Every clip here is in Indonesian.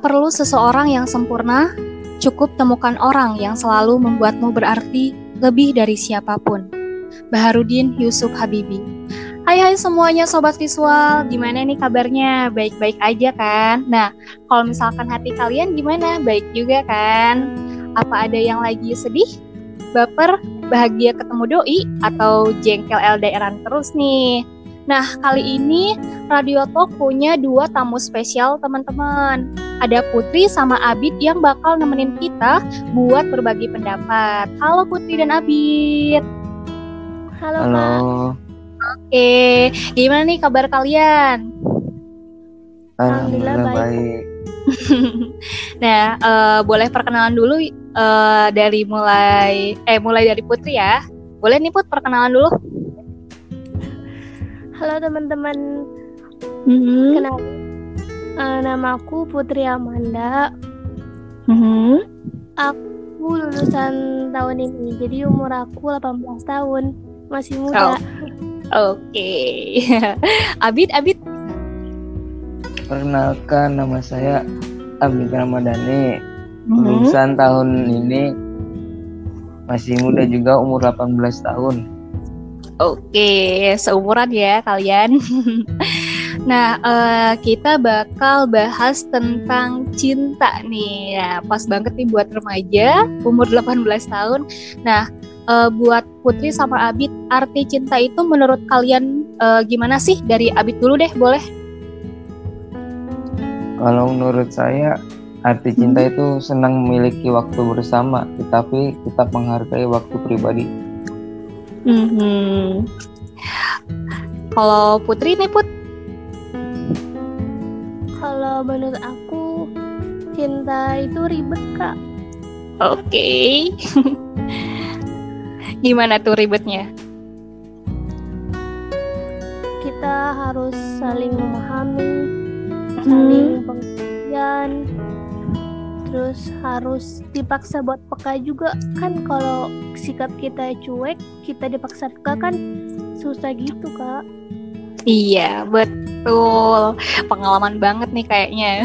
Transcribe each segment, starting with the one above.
Perlu seseorang yang sempurna, cukup temukan orang yang selalu membuatmu berarti lebih dari siapa pun. Baharudin Yusuf Habibi. Hai hai semuanya sobat visual, gimana nih kabarnya? Baik-baik aja kan? Nah, kalau misalkan hati kalian gimana? Baik juga kan? Apa ada yang lagi sedih? Baper? Bahagia ketemu doi? Atau jengkel LDRan terus nih? Nah, kali ini Radio Talk punya dua tamu spesial teman-teman. Ada Putri sama Abid yang bakal nemenin kita buat berbagi pendapat. Halo Putri dan Abid. Halo, Halo. Kak. Oke, gimana nih kabar kalian? Alhamdulillah Alhamdulillah baik. baik. nah, eh, boleh perkenalan dulu eh, dari mulai eh mulai dari Putri ya. Boleh nih Put perkenalan dulu. Halo teman-teman, Mhm. kenal. Eh, nama aku Putri Amanda. Mhm. Aku lulusan tahun ini, jadi umur aku 18 tahun. Masih muda. Oke. Abid, Abid. Perkenalkan nama saya Abid Ramadhani. Mhm. Lulusan tahun ini masih muda juga umur 18 tahun. Oke, seumuran ya kalian. nah, eh, kita bakal bahas tentang cinta nih. Ya, pas banget nih buat remaja umur 18 tahun. Nah, eh, buat Putri sama Abid, arti cinta itu menurut kalian eh, gimana sih? Dari Abid dulu deh, boleh? Kalau menurut saya arti cinta itu senang memiliki waktu bersama, tetapi tetap menghargai waktu pribadi. Mhm. Kalau Putri nih Put, Kalau menurut aku, cinta itu ribet, Kak. oke. Gimana tuh ribetnya? Kita harus saling memahami, saling pengertian, terus harus dipaksa buat peka juga kan kalau sikap kita cuek kita dipaksa peka kan susah gitu kak Iya, betul. Pengalaman banget nih kayaknya.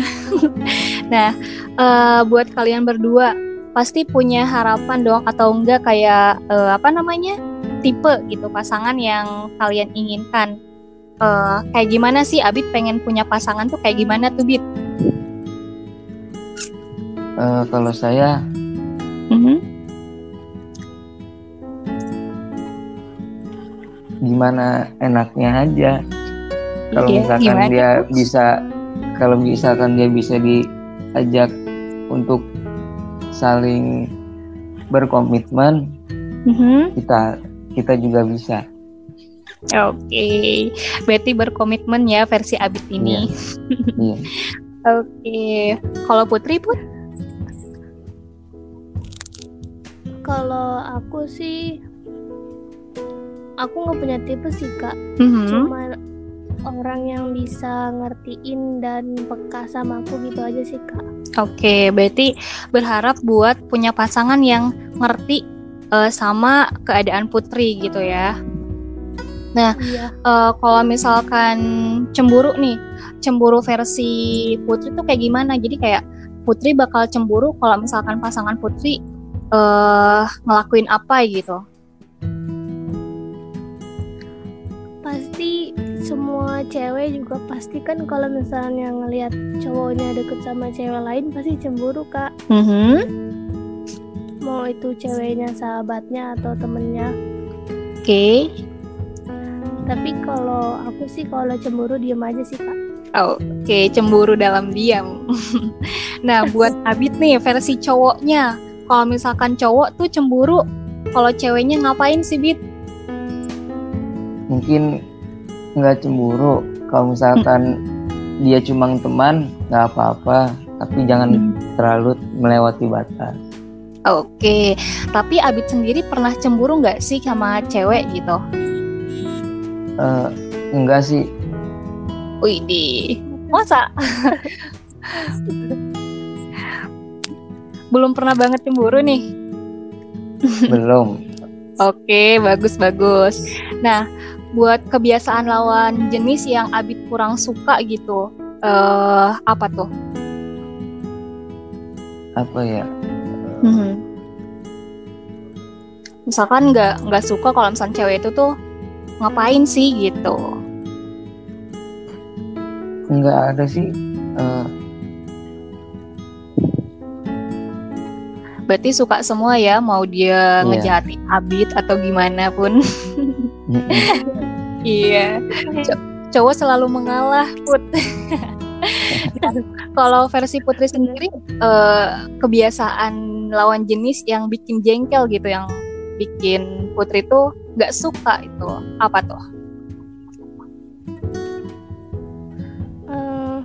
nah, eh, buat kalian berdua pasti punya harapan dong atau enggak kayak eh, apa namanya? tipe gitu pasangan yang kalian inginkan. Eh, kayak gimana sih Abid pengen punya pasangan tuh kayak gimana tuh Bid? Eh, kalau saya Mhm. gimana enaknya aja. Kalau Iya, misalkan gimana dia bisa, kalau misalkan dia bisa diajak untuk saling berkomitmen, Mhm. kita kita juga bisa. Oke, berarti berkomitmen ya versi Abid ini. Iya. Oke, kalau Putri pun? Kalau aku sih aku nggak punya tipe sih kak Mhm. cuma orang yang bisa ngertiin dan peka sama aku gitu aja sih kak Oke, berarti berharap buat punya pasangan yang ngerti eh, sama keadaan Putri gitu ya. iya Eh, kalau misalkan cemburu nih, cemburu versi Putri tuh kayak gimana? Jadi kayak Putri bakal cemburu kalau misalkan pasangan Putri eh ngelakuin apa gitu. pasti semua cewek juga pasti kan kalau misalnya ngelihat cowoknya deket sama cewek lain pasti cemburu kak Mhm. mau itu ceweknya sahabatnya atau temennya Oke. tapi kalau aku sih kalau cemburu diem aja sih kak Oke, cemburu dalam diam. nah, buat Abid nih versi cowoknya. Kalau misalkan cowok tuh cemburu, kalau ceweknya ngapain sih, Bid? Mungkin nggak cemburu. Kalau misalkan dia cuma teman, nggak apa-apa. Tapi jangan terlalu melewati batas. Oke, tapi Abid sendiri pernah cemburu nggak sih sama cewek gitu? Eh, enggak sih. Widih, masa? Belum pernah banget cemburu nih. belum. Oke, bagus bagus. Nah, buat kebiasaan lawan jenis yang Abid kurang suka gitu, eh apa tuh? apa ya Mhm. Misalkan nggak nggak suka kalau misalnya cewek itu tuh ngapain sih gitu. nggak ada sih eh, Berarti suka semua ya, mau dia Iya. ngejahatin Abid atau gimana pun. iya. Co- cowok selalu mengalah, Put. Kalau versi Putri sendiri, eh, kebiasaan lawan jenis yang bikin jengkel gitu, yang bikin Putri tuh nggak suka itu apa tuh? Eh,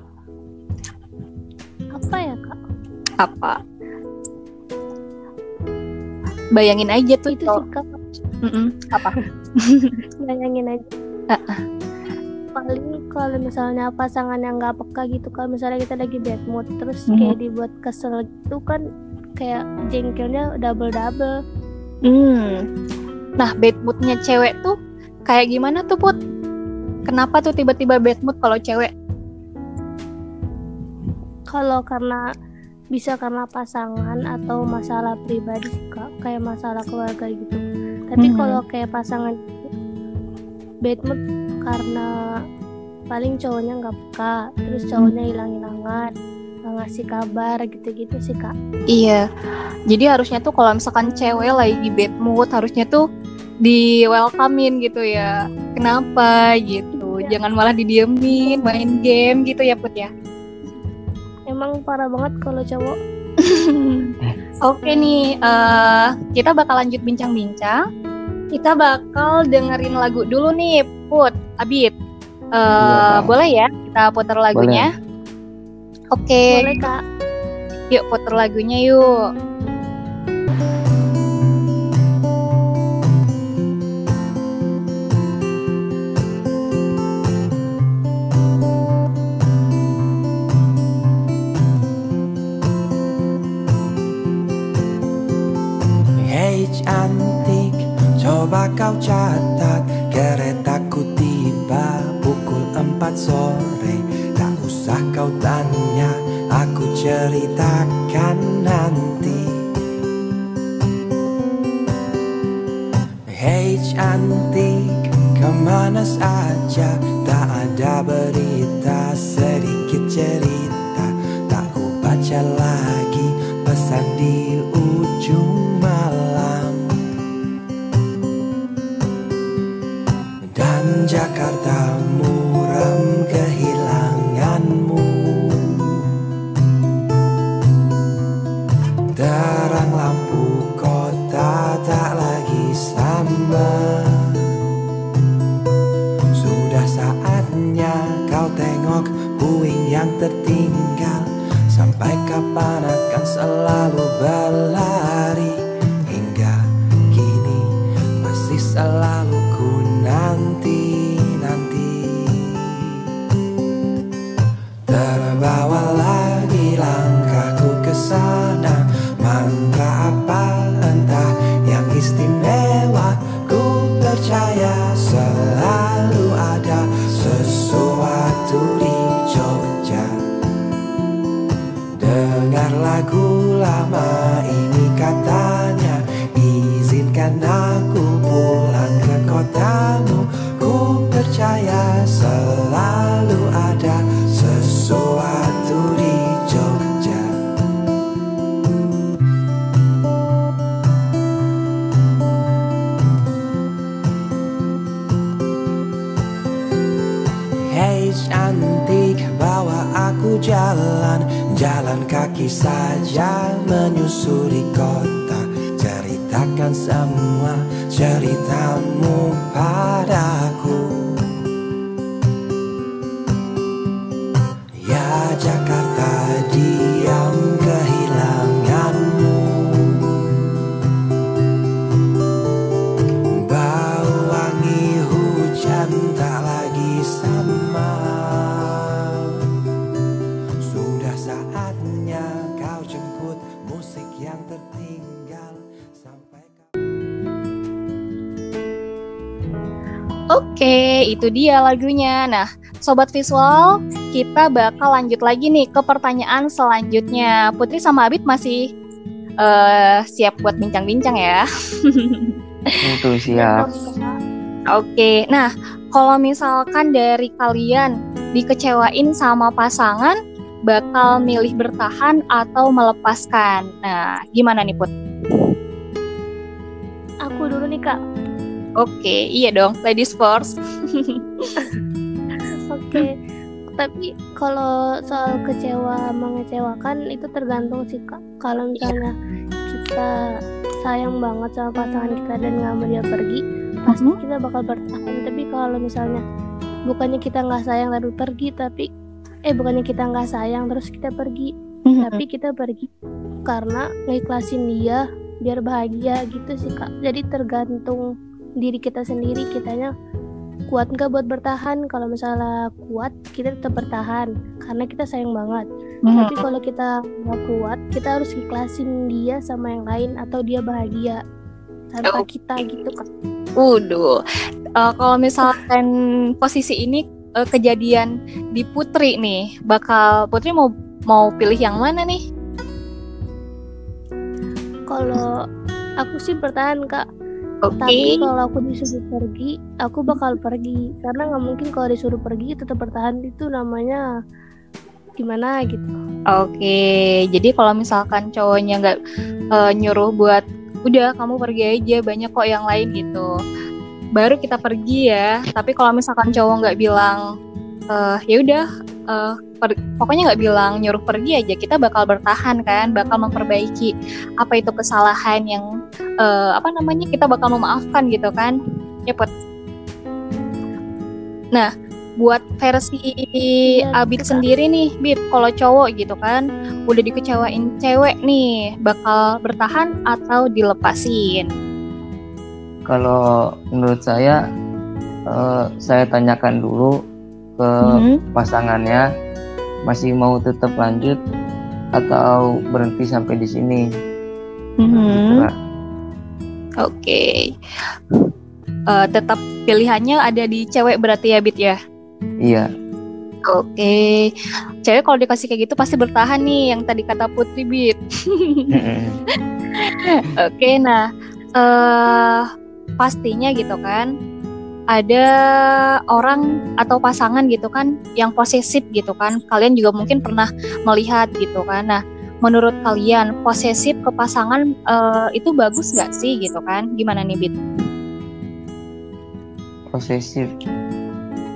apa ya kak Apa? Bayangin aja tuh itu kalau- sih kak Mm-mm. apa? bayangin aja Ah, paling kalau misalnya pasangan yang nggak peka gitu kalau misalnya kita lagi bad mood terus Mhm. kayak dibuat kesel gitu kan kayak jengkelnya double double Hmm. Nah, bad moodnya cewek tuh kayak gimana tuh, Put? Kenapa tuh tiba-tiba bad mood kalau cewek? kalau karena bisa karena pasangan atau masalah pribadi sih, Kak. kayak masalah keluarga gitu tapi Mhm. kalau kayak pasangan bad mood karena paling cowoknya nggak peka terus cowoknya hilang-hilangan nggak ngasih kabar gitu-gitu sih kak Iya. Jadi harusnya tuh kalau misalkan cewek lagi bad mood, harusnya tuh di welcomein gitu ya. Kenapa gitu? Iya. Jangan malah didiemin, main game gitu ya, Put ya. Emang parah banget kalau cowok Oke nih, eh, kita bakal lanjut bincang-bincang. Kita bakal dengerin lagu dulu nih, Put, Abid. Eh, Iya, Kak. boleh ya kita putar lagunya? Oke, boleh kak yuk putar lagunya yuk. Kau catat. Keretaku tiba pukul 4 sore. Tak usah kau tanya, aku ceritakan nanti. Hei cantik, ke mana saja? Tak ada berita, sedikit cerita. Tak ku baca lagi pesan di Jakarta muram kehilanganmu. Terang lampu kota tak lagi sama. Sudah saatnya kau tengok puing yang tertinggal. Sampai kapan akan selalu berlari? Hingga kini masih selalu itu dia lagunya. Nah, sobat visual, kita bakal lanjut lagi nih ke pertanyaan selanjutnya. Putri sama Abid masih eh, siap buat bincang-bincang ya. Itu siap. Oke, nah kalau misalkan dari kalian dikecewain sama pasangan, bakal milih bertahan atau melepaskan. Nah, gimana nih Put? Aku dulu nih kak. Oke, iya dong, ladies first. Oke. Tapi kalau soal kecewa mengecewakan itu tergantung sih kak. Kalau misalnya kita sayang banget sama pasangan kita dan nggak mau dia pergi, pasti Mhm. kita bakal bertahan. Tapi kalau misalnya bukannya kita nggak sayang lalu pergi, tapi eh bukannya kita nggak sayang terus kita pergi, tapi kita pergi karena ngiklasin dia biar bahagia gitu sih kak. Jadi tergantung diri kita sendiri kitanya kuat nggak buat bertahan. Kalau misalnya kuat kita tetap bertahan karena kita sayang banget. Tapi kalau kita nggak kuat kita harus ikhlasin dia sama yang lain atau dia bahagia tanpa Oke. kita gitu kak. Waduh, Eh, kalau misalkan posisi ini eh, kejadian di Putri nih, bakal Putri mau mau pilih yang mana nih? Kalau aku sih bertahan kak. Oke. Tapi kalau aku disuruh pergi, aku bakal pergi karena nggak mungkin kalau disuruh pergi tetap bertahan itu namanya gimana gitu. Oke, jadi kalau misalkan cowoknya nggak eh, nyuruh buat udah kamu pergi aja banyak kok yang lain gitu, baru kita pergi ya. Tapi kalau misalkan cowok nggak bilang eh ya udah eh, per- pokoknya nggak bilang nyuruh pergi aja, kita bakal bertahan kan, bakal memperbaiki apa itu kesalahan yang eh, apa namanya kita bakal memaafkan gitu kan, ya Put. Nah, buat versi Iya, Abid sendiri nih, Bib, kalau cowok gitu kan, udah dikecewain cewek nih, bakal bertahan atau dilepasin? Kalau menurut saya, eh, saya tanyakan dulu ke Mhm. pasangannya masih mau tetap lanjut atau berhenti sampai di sini. Mhm. Gitu. Oke. Eh, tetap pilihannya ada di cewek berarti ya, Bid ya? Iya, Oke. Cewek kalau dikasih kayak gitu pasti bertahan nih, yang tadi kata Putri. Mm-mm. Oke, nah eh pastinya gitu kan ada orang atau pasangan gitu kan yang posesif gitu kan. Kalian juga mungkin pernah melihat gitu kan. Nah, menurut kalian posesif ke pasangan eh, itu bagus nggak sih gitu kan? Gimana nih, Bit? posesif. Eh,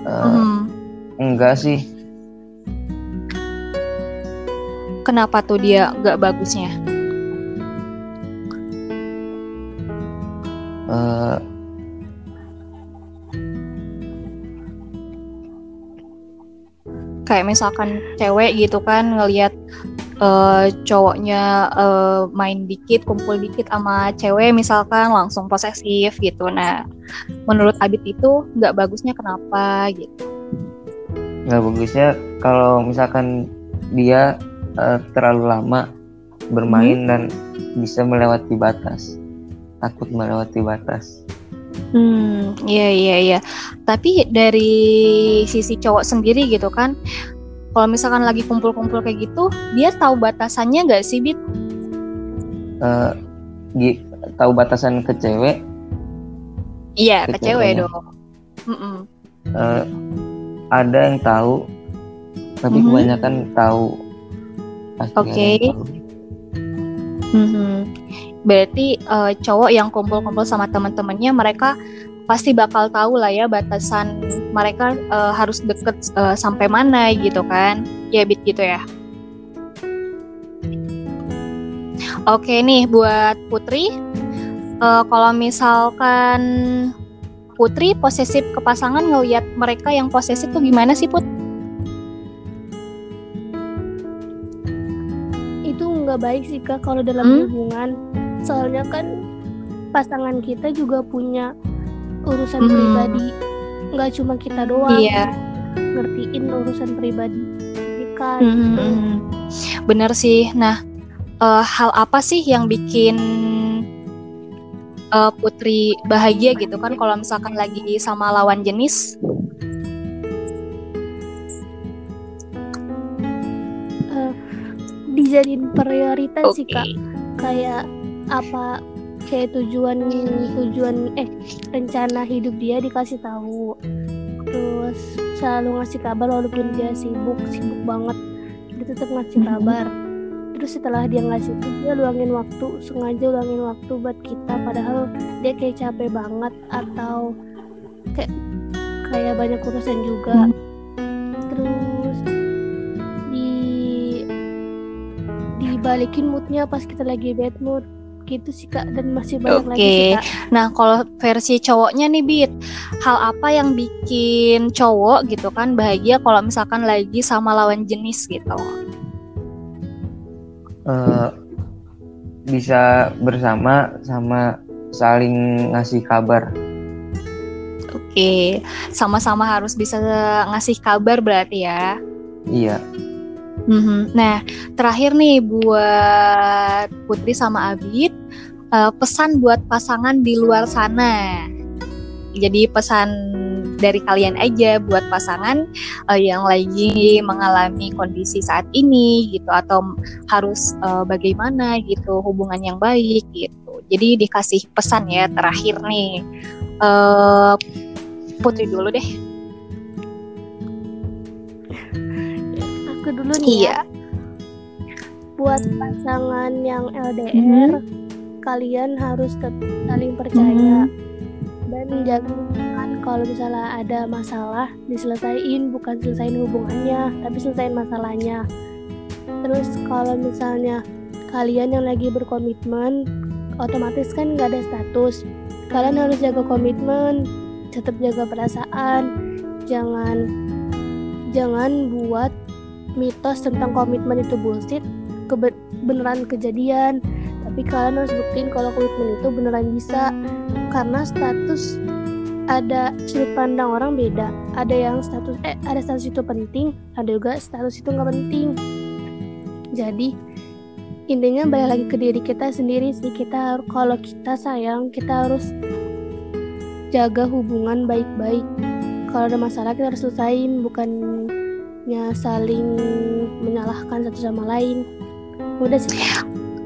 Hmm, Enggak sih, Kenapa tuh dia nggak bagusnya? Kayak misalkan cewek gitu kan ngelihat eh, cowoknya eh, main dikit, kumpul dikit sama cewek misalkan langsung posesif gitu. Nah, menurut Abid itu nggak bagusnya kenapa gitu? nggak bagusnya kalau misalkan dia eh, terlalu lama bermain dan bisa melewati batas. Takut melewati batas. Hmm, iya iya iya. Tapi dari sisi cowok sendiri gitu kan, kalau misalkan lagi kumpul-kumpul kayak gitu, dia tahu batasannya nggak sih, Bit? Eh, gi- tahu batasan ke cewek Iya, ke Ke cewek dong. Mm-mm. eh, ada yang tahu tapi Mhm. kebanyakan tahu Oke. yang tahu. Mhm. Berarti eh, cowok yang kumpul-kumpul sama teman-temannya mereka pasti bakal tahu lah ya batasan mereka eh, harus deket eh, sampai mana gitu kan. Ya bit gitu ya. Oke nih buat Putri eh, kalau misalkan Putri posesif ke pasangan ngelihat mereka yang posesif tuh gimana sih Put? Itu nggak baik sih kak kalau dalam Hmm? hubungan. Soalnya kan pasangan kita juga punya urusan Hmm. pribadi. Nggak cuma kita doang. Iya. Ngertiin urusan pribadi mereka. Hmm, bener sih. Nah, eh, hal apa sih yang bikin eh, Putri bahagia gitu kan kalau misalkan lagi sama lawan jenis? dijadiin prioritas sih Oke. kak kayak apa kayak tujuan tujuan eh rencana hidup dia dikasih tahu. Terus selalu ngasih kabar walaupun dia sibuk sibuk banget dia tetap ngasih Mhm. kabar. Terus setelah dia ngasih itu dia luangin waktu sengaja luangin waktu buat kita. Padahal dia kayak capek banget atau kayak kayak banyak urusan juga. Terus di dibalikin moodnya pas kita lagi bad mood gitu sih kak dan masih banyak lagi sih Oke. kak Nah, kalau versi cowoknya nih, Bit, hal apa yang bikin cowok gitu kan bahagia kalau misalkan lagi sama lawan jenis gitu? Eh, bisa bersama sama saling ngasih kabar. Oke, sama-sama harus bisa ngasih kabar berarti ya. Iya. Mhm. Nah, terakhir nih buat Putri sama Abid, eh, pesan buat pasangan di luar sana. Jadi pesan dari kalian aja buat pasangan eh, yang lagi mengalami kondisi saat ini gitu atau harus eh, bagaimana gitu hubungan yang baik gitu. Jadi dikasih pesan ya terakhir nih. Eh, Putri dulu deh. Aku dulu nih Iya. ya. Buat pasangan yang LDR kalian harus tetap saling percaya. Dan jangan kalau misalnya ada masalah diselesaikan bukan selesaiin hubungannya tapi selesaiin masalahnya. Terus kalau misalnya kalian yang lagi berkomitmen otomatis kan nggak ada status. Kalian harus jaga komitmen tetap jaga perasaan. Jangan jangan buat mitos tentang komitmen itu bullshit kebe- beneran kejadian. Tapi kalian harus buktiin kalau komitmen itu beneran bisa. Karena status ada sudut pandang orang beda. Ada yang status eh ada status itu penting ada juga status itu nggak penting. Jadi intinya balik lagi ke diri kita sendiri sih. Kita kalau kita sayang kita harus jaga hubungan baik-baik. Kalau ada masalah kita harus selesain bukannya saling menyalahkan satu sama lain udah sih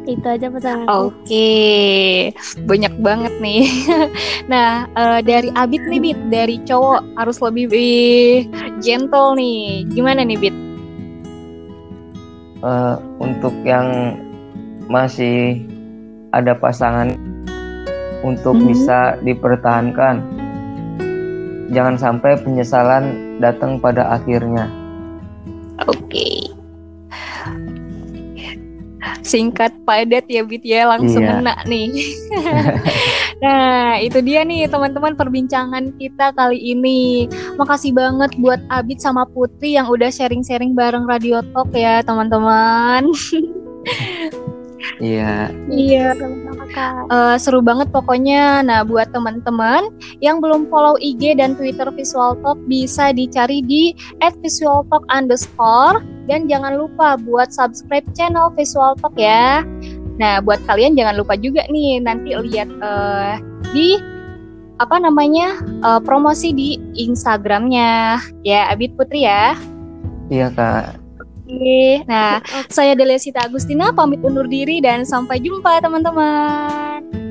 itu aja pesan aku Oke, banyak banget nih. nah, eh, dari Abid nih, Bit, dari cowok harus lebih gentle nih. Gimana nih, Bit? Eh, untuk yang masih ada pasangan untuk Mhm. bisa dipertahankan. Jangan sampai penyesalan datang pada akhirnya. Oke. Singkat padat ya, Bit ya, langsung Iya. kena nih. nah, itu dia nih teman-teman perbincangan kita kali ini. Makasih banget buat Abid sama Putri yang udah sharing-sharing bareng Radio Talk ya, teman-teman. Iya. Iya. Eh, seru banget pokoknya. Nah, buat teman-teman yang belum follow IG dan Twitter Visual Talk bisa dicari di @visualtalk underscore dan jangan lupa buat subscribe channel Visual Talk ya. Nah, buat kalian jangan lupa juga nih nanti lihat eh, di apa namanya eh, promosi di Instagramnya ya Abid Putri ya. Iya, Kak. Oke, nah saya Delia Sita Agustina pamit undur diri dan sampai jumpa teman-teman.